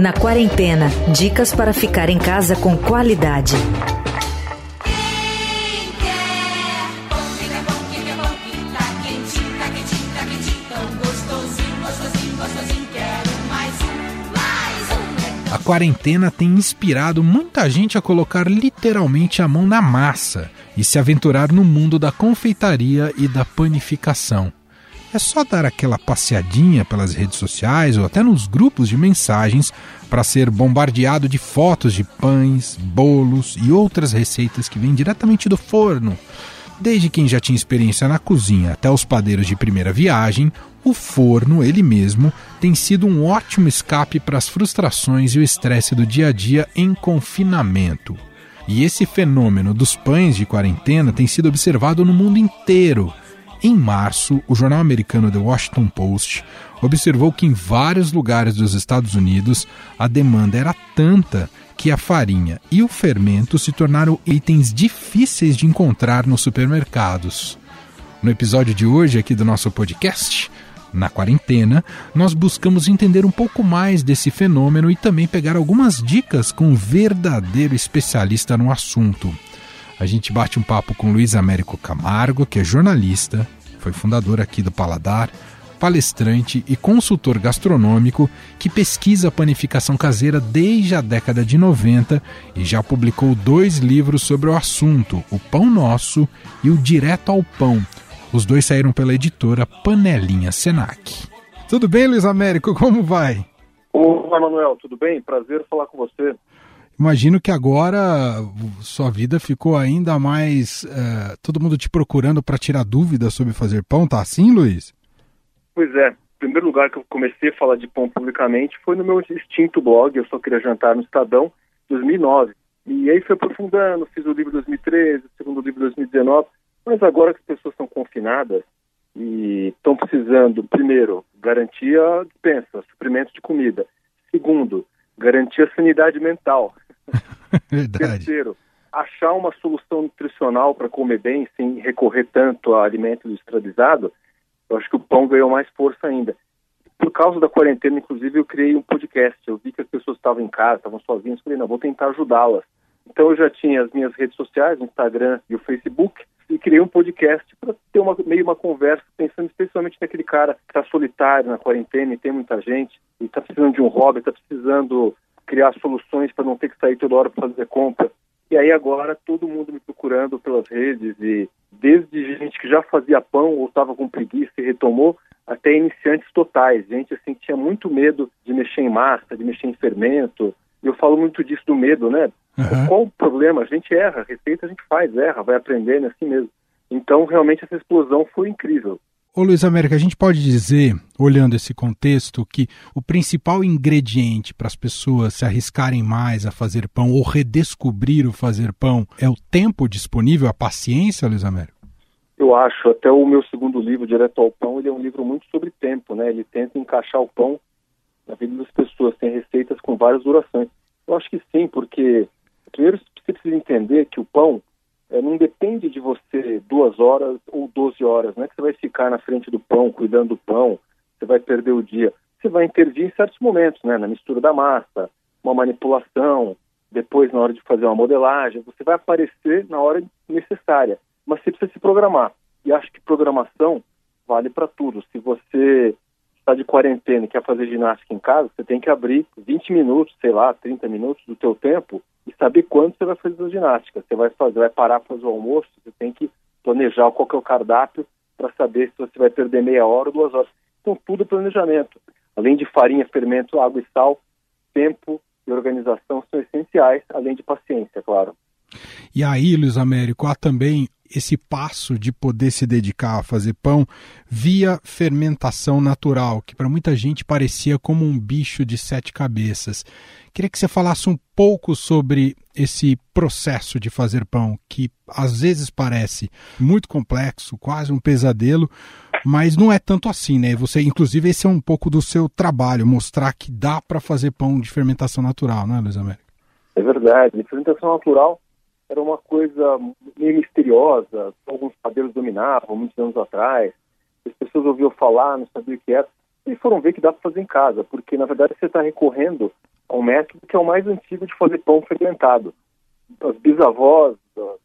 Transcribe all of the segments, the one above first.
Na quarentena, dicas para ficar em casa com qualidade. A quarentena tem inspirado muita gente a colocar literalmente a mão na massa e se aventurar no mundo da confeitaria e da panificação. É só dar aquela passeadinha pelas redes sociais ou até nos grupos de mensagens para ser bombardeado de fotos de pães, bolos e outras receitas que vêm diretamente do forno. Desde quem já tinha experiência na cozinha até os padeiros de primeira viagem, o forno, ele mesmo, tem sido um ótimo escape para as frustrações e o estresse do dia a dia em confinamento. E esse fenômeno dos pães de quarentena tem sido observado no mundo inteiro em março, o jornal americano The Washington Post observou que em vários lugares dos Estados Unidos a demanda era tanta que a farinha e o fermento se tornaram itens difíceis de encontrar nos supermercados. No episódio de hoje aqui do nosso podcast, na quarentena, nós buscamos entender um pouco mais desse fenômeno e também pegar algumas dicas com um verdadeiro especialista no assunto. A gente bate um papo com Luiz Américo Camargo, que é jornalista, foi fundador aqui do Paladar, palestrante e consultor gastronômico que pesquisa a panificação caseira desde a década de 90 e já publicou dois livros sobre o assunto, O Pão Nosso e O Direto ao Pão. Os dois saíram pela editora Panelinha Senac. Tudo bem, Luiz Américo? Como vai? Olá, Manuel, tudo bem? Prazer falar com você. Imagino que agora sua vida ficou ainda mais. Uh, todo mundo te procurando para tirar dúvidas sobre fazer pão, tá assim, Luiz? Pois é. O primeiro lugar que eu comecei a falar de pão publicamente foi no meu extinto blog, Eu Só Queria Jantar no Estadão, 2009. E aí fui aprofundando, fiz o livro 2013, o segundo livro 2019. Mas agora que as pessoas estão confinadas e estão precisando, primeiro, garantir a dispensa, suprimento de comida. Segundo, garantir a sanidade mental. Terceiro, achar uma solução nutricional para comer bem sem recorrer tanto a alimento industrializado, eu acho que o pão ganhou mais força ainda. Por causa da quarentena, inclusive, eu criei um podcast. Eu vi que as pessoas estavam em casa, estavam sozinhas, falei, não, vou tentar ajudá-las. Então eu já tinha as minhas redes sociais, o Instagram e o Facebook, e criei um podcast para ter uma, meio uma conversa, pensando especialmente naquele cara que está solitário na quarentena e tem muita gente, e está precisando de um hobby, está precisando criar soluções para não ter que sair toda hora para fazer compra. E aí agora todo mundo me procurando pelas redes e desde gente que já fazia pão ou estava com preguiça e retomou, até iniciantes totais, gente assim que tinha muito medo de mexer em massa, de mexer em fermento. Eu falo muito disso do medo, né? Uhum. Qual o problema? A gente erra, receita a gente faz, erra, vai aprendendo assim mesmo. Então realmente essa explosão foi incrível. Ô Luiz América, a gente pode dizer, olhando esse contexto, que o principal ingrediente para as pessoas se arriscarem mais a fazer pão ou redescobrir o fazer pão é o tempo disponível, a paciência, Luiz Américo? Eu acho, até o meu segundo livro, Direto ao Pão, ele é um livro muito sobre tempo, né? Ele tenta encaixar o pão na vida das pessoas, tem receitas com várias durações. Eu acho que sim, porque primeiro você precisa entender que o pão é, não depende de você duas horas ou doze horas, não é que você vai ficar na frente do pão, cuidando do pão, você vai perder o dia. Você vai intervir em certos momentos, né, na mistura da massa, uma manipulação, depois na hora de fazer uma modelagem, você vai aparecer na hora necessária, mas você precisa se programar. E acho que programação vale para tudo. Se você está de quarentena e quer fazer ginástica em casa, você tem que abrir 20 minutos, sei lá, 30 minutos do teu tempo e saber quando você vai fazer a ginástica. Você vai fazer, vai parar para fazer o almoço, você tem que planejar qual que é o cardápio para saber se você vai perder meia hora ou duas horas. Então tudo é planejamento. Além de farinha, fermento, água e sal, tempo e organização são essenciais, além de paciência, claro. E aí, Luiz Américo, há também esse passo de poder se dedicar a fazer pão via fermentação natural, que para muita gente parecia como um bicho de sete cabeças. Queria que você falasse um pouco sobre esse processo de fazer pão, que às vezes parece muito complexo, quase um pesadelo, mas não é tanto assim, né? Você, inclusive, esse é um pouco do seu trabalho, mostrar que dá para fazer pão de fermentação natural, não é, Luiz Américo? É verdade. fermentação natural era uma coisa meio misteriosa, alguns padeiros dominavam muitos anos atrás, as pessoas ouviam falar, não sabiam o que era. e foram ver que dá para fazer em casa, porque na verdade você está recorrendo a um método que é o mais antigo de fazer pão fermentado. As bisavós,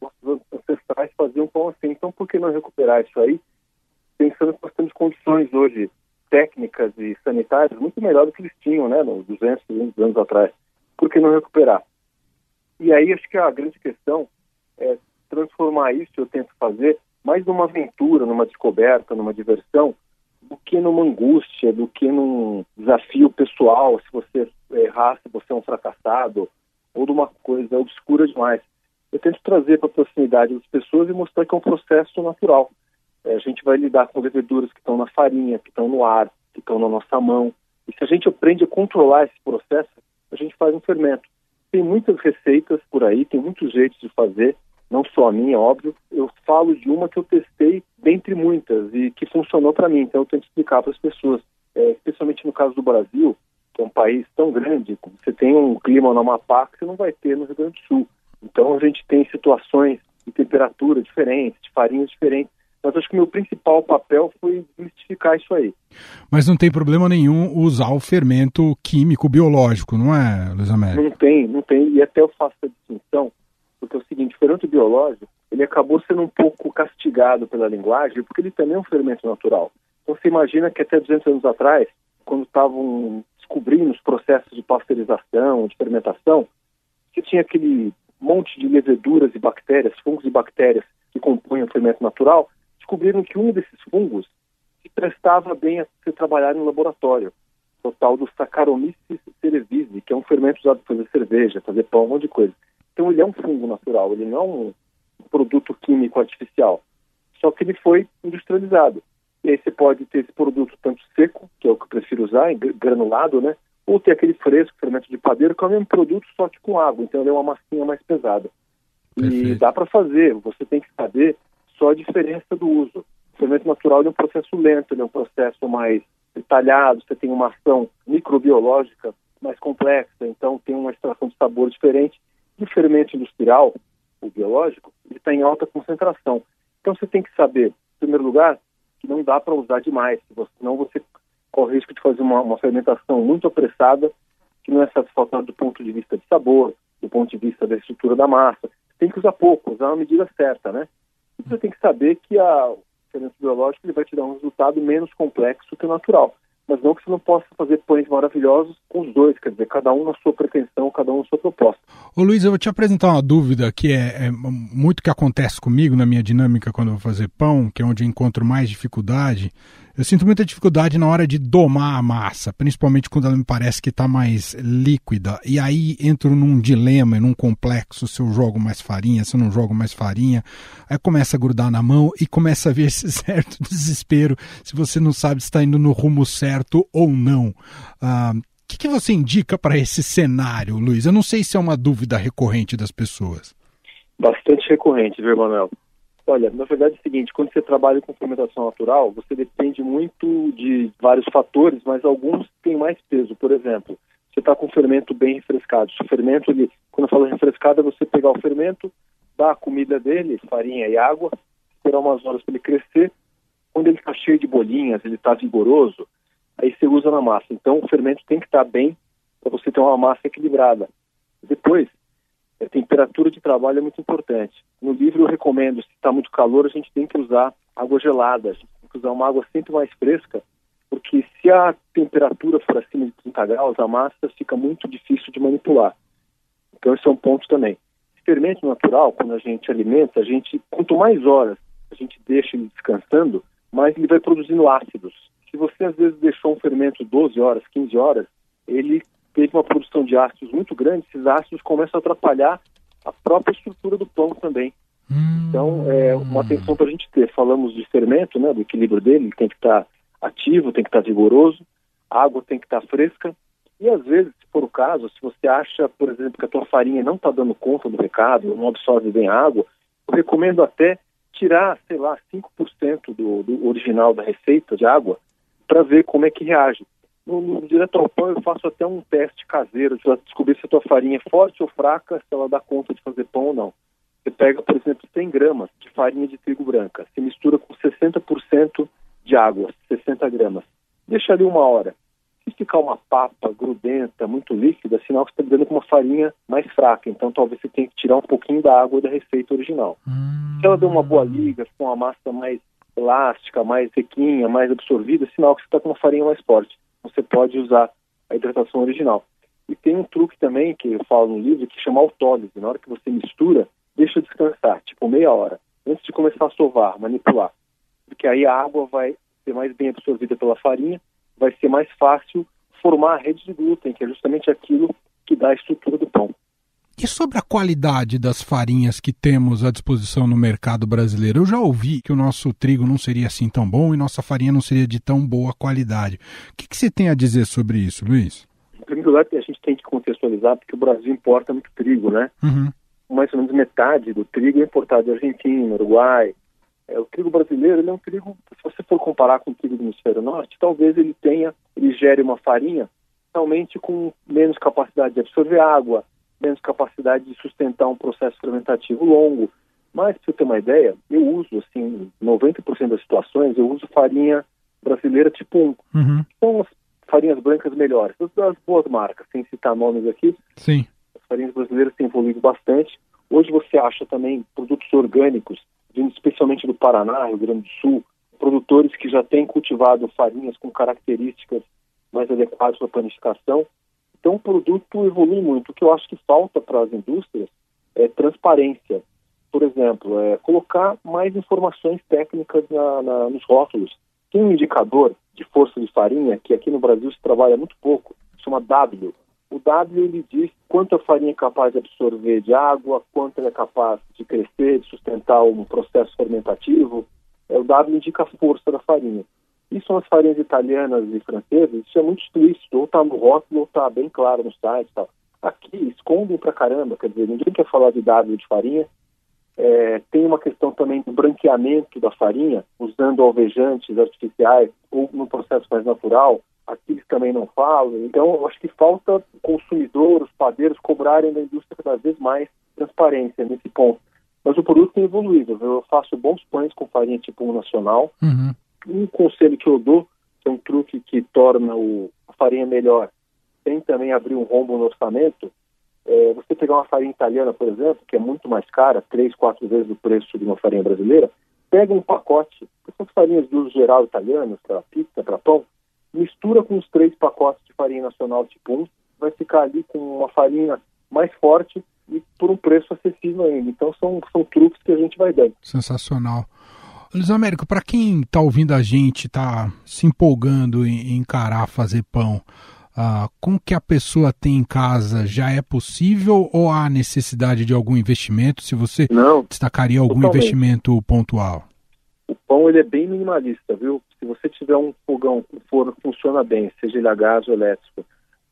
nossos ancestrais faziam pão assim, então por que não recuperar isso aí, pensando que nós temos condições hoje técnicas e sanitárias muito melhores do que eles tinham, né, nos 200, 300 anos atrás. Por que não recuperar? E aí acho que a grande questão é transformar isso, eu tento fazer, mais numa aventura, numa descoberta, numa diversão, do que numa angústia, do que num desafio pessoal, se você errar, se você é um fracassado, ou de uma coisa obscura demais. Eu tento trazer para a proximidade das pessoas e mostrar que é um processo natural. É, a gente vai lidar com leveduras que estão na farinha, que estão no ar, que estão na nossa mão. E se a gente aprende a controlar esse processo, a gente faz um fermento. Tem muitas receitas por aí, tem muitos jeitos de fazer, não só a minha, óbvio. Eu falo de uma que eu testei dentre muitas e que funcionou para mim, então eu tento explicar para as pessoas. É, especialmente no caso do Brasil, que é um país tão grande, você tem um clima no Amapá que você não vai ter no Rio Grande do Sul. Então a gente tem situações de temperatura diferentes, de farinhas diferentes. Mas acho que o meu principal papel foi mistificar isso aí. Mas não tem problema nenhum usar o fermento químico biológico, não é, Luiz Américo? Não tem, não tem. E até eu faço a distinção, porque é o seguinte, o fermento biológico, ele acabou sendo um pouco castigado pela linguagem, porque ele também é um fermento natural. Então você imagina que até 200 anos atrás, quando estavam descobrindo os processos de pasteurização, de fermentação, você tinha aquele monte de leveduras e bactérias, fungos e bactérias que compõem o fermento natural, descobriram que um desses fungos se prestava bem a ser trabalhado no laboratório, o tal do Saccharomyces cerevisiae, que é um fermento usado para fazer cerveja, fazer pão, um monte de coisa. Então ele é um fungo natural, ele não é um produto químico artificial, só que ele foi industrializado. E aí você pode ter esse produto tanto seco, que é o que eu prefiro usar, granulado, né? Ou ter aquele fresco, fermento de padeiro, que é o mesmo produto, só que com água. Então ele é uma massinha mais pesada. Perfeito. E dá para fazer, você tem que saber só a diferença do uso. O fermento natural é um processo lento, é um processo mais detalhado, você tem uma ação microbiológica mais complexa, então tem uma extração de sabor diferente. E o fermento industrial, o biológico, ele está em alta concentração. Então você tem que saber, em primeiro lugar, que não dá para usar demais, senão você corre o risco de fazer uma, uma fermentação muito apressada, que não é satisfatória do ponto de vista de sabor, do ponto de vista da estrutura da massa. Tem que usar pouco, usar uma medida certa, né? Você tem que saber que a, o fermento biológico ele vai te dar um resultado menos complexo que o natural mas não que você não possa fazer pães maravilhosos com os dois, quer dizer, cada um na sua pretensão, cada um na sua proposta. Ô Luiz, eu vou te apresentar uma dúvida que é, é muito que acontece comigo na minha dinâmica quando eu vou fazer pão, que é onde eu encontro mais dificuldade. Eu sinto muita dificuldade na hora de domar a massa, principalmente quando ela me parece que está mais líquida. E aí entro num dilema, num complexo, se eu jogo mais farinha, se eu não jogo mais farinha. Aí começa a grudar na mão e começa a ver esse certo desespero se você não sabe se está indo no rumo certo ou não. Ah, o que, que você indica para esse cenário, Luiz? Eu não sei se é uma dúvida recorrente das pessoas. Bastante recorrente, viu, Manuel? Olha, na verdade é o seguinte, quando você trabalha com fermentação natural, você depende muito de vários fatores, mas alguns têm mais peso. Por exemplo, você está com fermento bem refrescado. O fermento, ele, quando eu falo refrescado, é você pegar o fermento, dar a comida dele, farinha e água, esperar umas horas para ele crescer. Quando ele está cheio de bolinhas, ele está vigoroso, aí você usa na massa. Então o fermento tem que estar tá bem para você ter uma massa equilibrada. Depois, a temperatura de trabalho é muito importante. No livro eu recomendo, se está muito calor, a gente tem que usar água gelada, a gente tem que usar uma água sempre mais fresca, porque se a temperatura for acima de 30 graus, a massa fica muito difícil de manipular. Então esse é um ponto também. Fermento natural, quando a gente alimenta, a gente, quanto mais horas a gente deixa ele descansando, mais ele vai produzindo ácidos. Se você às vezes deixou um fermento 12 horas, 15 horas, ele teve uma produção de ácidos muito grande, esses ácidos começam a atrapalhar a própria estrutura do pão também. Hum. Então, é uma atenção para a gente ter. Falamos de fermento, né, do equilíbrio dele, tem que estar tá ativo, tem que estar tá vigoroso, a água tem que estar tá fresca. E às vezes, se for o caso, se você acha, por exemplo, que a tua farinha não está dando conta do recado, não absorve bem a água, eu recomendo até tirar, sei lá, 5% do, do original da receita de água para ver como é que reage. No, no, direto ao pão eu faço até um teste caseiro para descobrir se a tua farinha é forte ou fraca, se ela dá conta de fazer pão ou não. Você pega, por exemplo, 100 gramas de farinha de trigo branca, se mistura com 60% de água, 60 gramas. deixa ali uma hora. Se ficar uma papa grudenta, muito líquida, é sinal que você está lidando com uma farinha mais fraca. Então talvez você tenha que tirar um pouquinho da água da receita original. Hum. Se ela deu uma boa liga, com uma massa mais elástica, mais sequinha, mais absorvida, é sinal que você está com uma farinha mais forte. Você pode usar a hidratação original. E tem um truque também que eu falo no livro que chama autólise. Na hora que você mistura, deixa descansar, tipo meia hora, antes de começar a sovar, manipular. Porque aí a água vai ser mais bem absorvida pela farinha, vai ser mais fácil formar a rede de glúten, que é justamente aquilo que dá a estrutura do pão. E sobre a qualidade das farinhas que temos à disposição no mercado brasileiro? Eu já ouvi que o nosso trigo não seria assim tão bom e nossa farinha não seria de tão boa qualidade. O que, que você tem a dizer sobre isso, Luiz? Em primeiro lugar, a gente tem que contextualizar porque o Brasil importa muito trigo, né? Uhum. Mais ou menos metade do trigo é importado da Argentina, Uruguai. É, o trigo brasileiro é um trigo, se você for comparar com o trigo do hemisfério norte, talvez ele tenha, ele gere uma farinha realmente com menos capacidade de absorver água, menos capacidade de sustentar um processo fermentativo longo. Mas, para você ter uma ideia, eu uso, assim, 90% das situações, eu uso farinha brasileira tipo 1. Uhum. São as farinhas brancas melhores, das boas marcas, sem citar nomes aqui. Sim. As farinhas brasileiras têm evoluído bastante. Hoje você acha também produtos orgânicos, vindo especialmente do Paraná, Rio Grande do Sul, produtores que já têm cultivado farinhas com características mais adequadas para panificação então, o produto evolui muito. O que eu acho que falta para as indústrias é transparência. Por exemplo, é colocar mais informações técnicas na, na, nos rótulos. Tem um indicador de força de farinha, que aqui no Brasil se trabalha muito pouco, chama W. O W ele diz quanto a farinha é capaz de absorver de água, quanto ela é capaz de crescer, de sustentar um processo fermentativo. É, o W indica a força da farinha. E são as farinhas italianas e francesas, isso é muito explícito, ou está no rótulo, ou está bem claro no site tal. Aqui, escondem pra caramba, quer dizer, ninguém quer falar de W de farinha. É, tem uma questão também do branqueamento da farinha, usando alvejantes artificiais ou no processo mais natural. Aqui eles também não falam. Então, eu acho que falta o consumidor, os padeiros, cobrarem da indústria cada vez mais transparência nesse ponto. Mas o produto tem evoluído. Eu faço bons pães com farinha tipo 1 nacional. Uhum um conselho que eu dou, que é um truque que torna o, a farinha melhor, sem também abrir um rombo no orçamento, é você pegar uma farinha italiana, por exemplo, que é muito mais cara, três, quatro vezes o preço de uma farinha brasileira, pega um pacote, essas farinhas de uso geral italianas, para pizza, para pão, mistura com os três pacotes de farinha nacional tipo 1, vai ficar ali com uma farinha mais forte e por um preço acessível ainda. Então são, são truques que a gente vai dando. Sensacional. Luiz Américo, para quem está ouvindo a gente, está se empolgando em encarar fazer pão, ah, com que a pessoa tem em casa já é possível ou há necessidade de algum investimento? Se você Não, destacaria algum totalmente. investimento pontual? O pão ele é bem minimalista, viu? Se você tiver um fogão, um forno que funciona bem, seja ele a gás ou elétrico,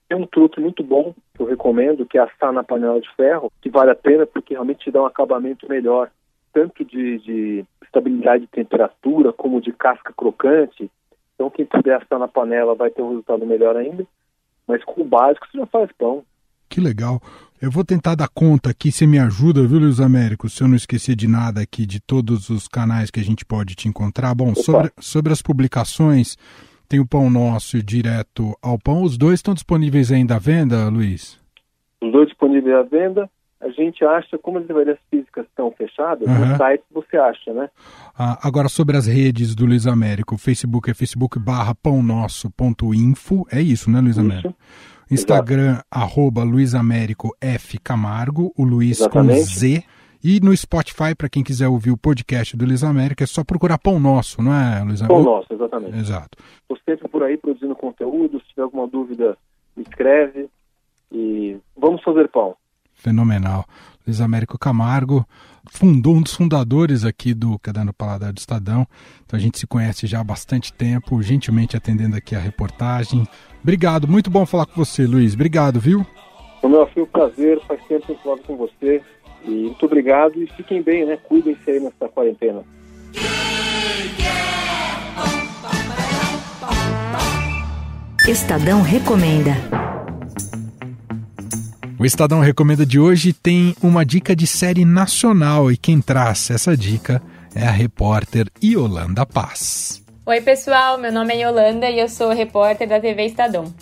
tem um truque muito bom que eu recomendo, que é assar na panela de ferro, que vale a pena porque realmente te dá um acabamento melhor, tanto de, de estabilidade de temperatura, como de casca crocante. Então, quem puder assar na panela vai ter um resultado melhor ainda. Mas com o básico você já faz pão. Que legal. Eu vou tentar dar conta aqui, você me ajuda, viu, Luiz Américo? Se eu não esquecer de nada aqui, de todos os canais que a gente pode te encontrar. Bom, sobre, sobre as publicações, tem o Pão Nosso e Direto ao Pão. Os dois estão disponíveis ainda à venda, Luiz? Os dois disponíveis à venda a gente acha, como as livrarias físicas estão fechadas, uhum. no site você acha, né? Ah, agora sobre as redes do Luiz Américo, o Facebook é facebook barra pãonosso.info, é isso, né, Luiz isso. Américo? Instagram, Exato. arroba Luiz Américo F Camargo, o Luiz Exatamente. com Z. E no Spotify, para quem quiser ouvir o podcast do Luiz Américo, é só procurar Pão Nosso, não é, Luiz Américo? Pão Nosso, exatamente. Exato. Estou sempre por aí produzindo conteúdo, se tiver alguma dúvida, me escreve e vamos fazer pão. Fenomenal. Luiz Américo Camargo fundou um dos fundadores aqui do Caderno Paladar do Estadão. Então a gente se conhece já há bastante tempo, gentilmente atendendo aqui a reportagem. Obrigado, muito bom falar com você, Luiz. Obrigado, viu? O meu foi um prazer, faz tempo que eu falo com você. E muito obrigado e fiquem bem, né? Cuidem-se aí nessa quarentena. Estadão recomenda. O Estadão Recomenda de hoje tem uma dica de série nacional e quem traz essa dica é a repórter Yolanda Paz. Oi, pessoal, meu nome é Yolanda e eu sou repórter da TV Estadão.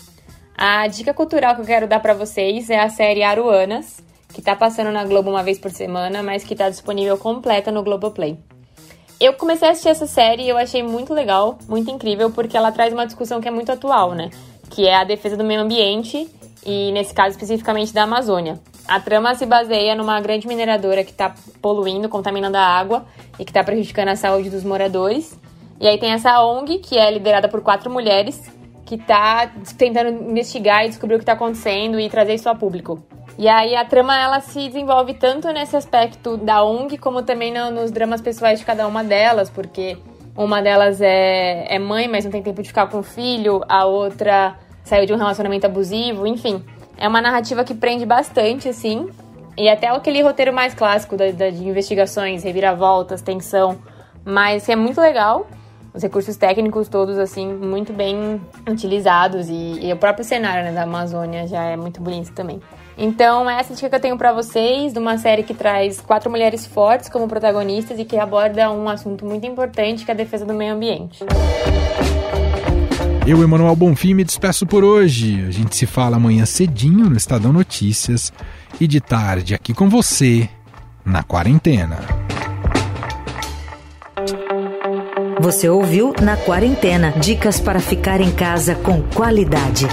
A dica cultural que eu quero dar para vocês é a série Aruanas, que tá passando na Globo uma vez por semana, mas que tá disponível completa no Globoplay. Eu comecei a assistir essa série e eu achei muito legal, muito incrível, porque ela traz uma discussão que é muito atual, né? Que é a defesa do meio ambiente e, nesse caso, especificamente da Amazônia. A trama se baseia numa grande mineradora que está poluindo, contaminando a água e que está prejudicando a saúde dos moradores. E aí tem essa ONG, que é liderada por quatro mulheres, que está tentando investigar e descobrir o que está acontecendo e trazer isso a público. E aí a trama ela se desenvolve tanto nesse aspecto da ONG como também no, nos dramas pessoais de cada uma delas, porque uma delas é, é mãe, mas não tem tempo de ficar com o filho, a outra saiu de um relacionamento abusivo, enfim. É uma narrativa que prende bastante, assim, e até aquele roteiro mais clássico da, da, de investigações, reviravoltas, tensão, mas é muito legal os recursos técnicos todos, assim, muito bem utilizados e, e o próprio cenário né, da Amazônia já é muito bonito também. Então, essa dica que eu tenho para vocês, de uma série que traz quatro mulheres fortes como protagonistas e que aborda um assunto muito importante, que é a defesa do meio ambiente. Eu, Emanuel Bonfim, me despeço por hoje. A gente se fala amanhã cedinho no Estadão Notícias e de tarde aqui com você, na quarentena. Você ouviu Na Quarentena dicas para ficar em casa com qualidade.